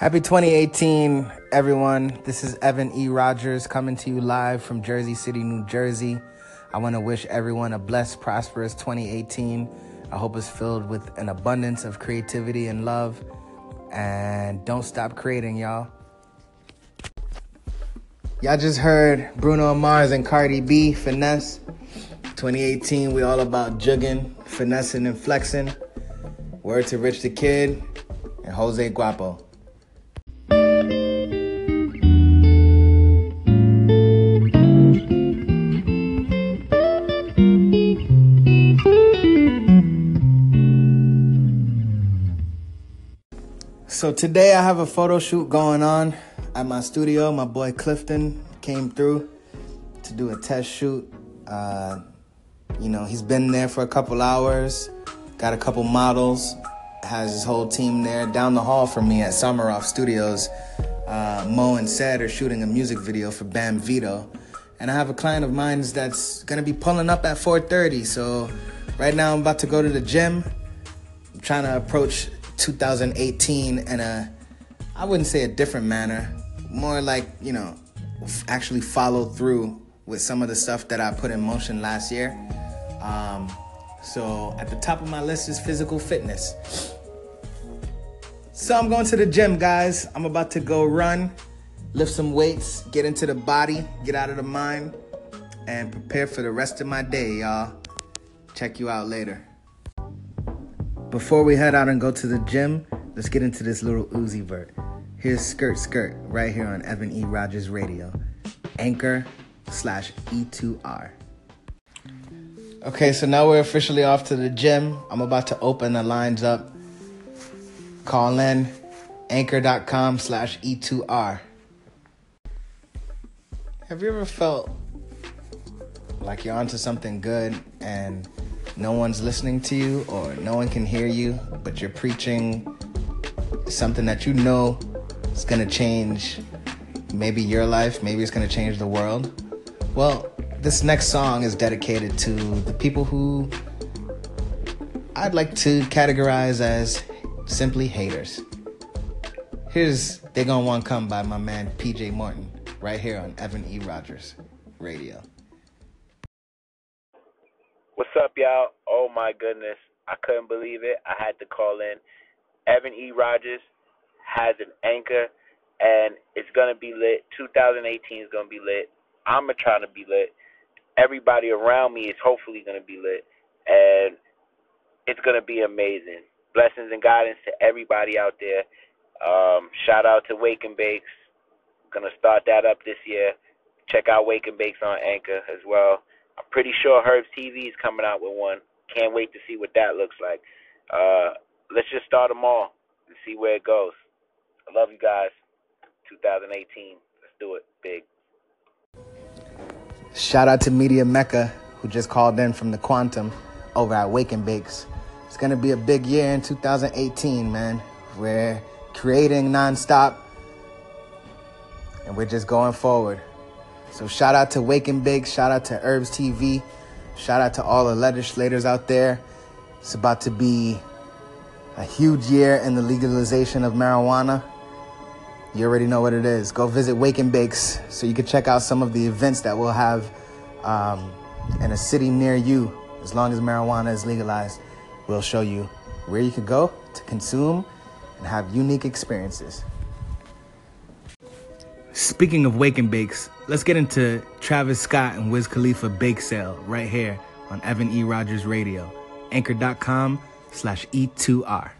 Happy 2018, everyone. This is Evan E. Rogers coming to you live from Jersey City, New Jersey. I want to wish everyone a blessed, prosperous 2018. I hope it's filled with an abundance of creativity and love. And don't stop creating, y'all. Y'all just heard Bruno Mars and Cardi B, Finesse. 2018, we all about jugging, finessing, and flexing. Word to Rich the Kid and Jose Guapo. So today I have a photo shoot going on at my studio. My boy Clifton came through to do a test shoot. Uh, you know, he's been there for a couple hours, got a couple models, has his whole team there. Down the hall from me at Summeroff Studios, uh, Mo and Sed are shooting a music video for Bam Vito. And I have a client of mine that's gonna be pulling up at 4:30. So right now I'm about to go to the gym. I'm trying to approach 2018 in a, I wouldn't say a different manner, more like, you know, actually follow through with some of the stuff that I put in motion last year. Um, so at the top of my list is physical fitness. So I'm going to the gym, guys. I'm about to go run, lift some weights, get into the body, get out of the mind, and prepare for the rest of my day, y'all. Check you out later. Before we head out and go to the gym, let's get into this little Uzi Vert. Here's Skirt Skirt right here on Evan E. Rogers Radio. Anchor slash E2R. Okay, so now we're officially off to the gym. I'm about to open the lines up. Call in anchor.com slash E2R. Have you ever felt like you're onto something good and no one's listening to you or no one can hear you, but you're preaching something that you know is going to change maybe your life, maybe it's going to change the world. Well, this next song is dedicated to the people who I'd like to categorize as simply haters. Here's They Gonna Want Come by my man PJ Martin right here on Evan E. Rogers Radio. What's up, y'all? Oh my goodness. I couldn't believe it. I had to call in. Evan E. Rogers has an anchor and it's gonna be lit. 2018 is gonna be lit. I'm trying to be lit. Everybody around me is hopefully gonna be lit, and it's gonna be amazing. Blessings and guidance to everybody out there. Um, shout out to Wake and Bakes. Gonna start that up this year. Check out Wake and Bakes on Anchor as well. I'm pretty sure Herbs TV is coming out with one. Can't wait to see what that looks like. Uh, let's just start them all and see where it goes. I love you guys. 2018. Let's do it big. Shout out to Media Mecca, who just called in from the Quantum over at Wake Bakes. It's going to be a big year in 2018, man. We're creating nonstop, and we're just going forward. So shout out to Wake and shout out to Herbs TV, shout out to all the legislators out there. It's about to be a huge year in the legalization of marijuana. You already know what it is. Go visit Wake and Bakes so you can check out some of the events that we'll have um, in a city near you. As long as marijuana is legalized, we'll show you where you can go to consume and have unique experiences. Speaking of Wake and Bakes, let's get into Travis Scott and Wiz Khalifa Bake Sale right here on Evan E. Rogers Radio. Anchor.com slash E2R.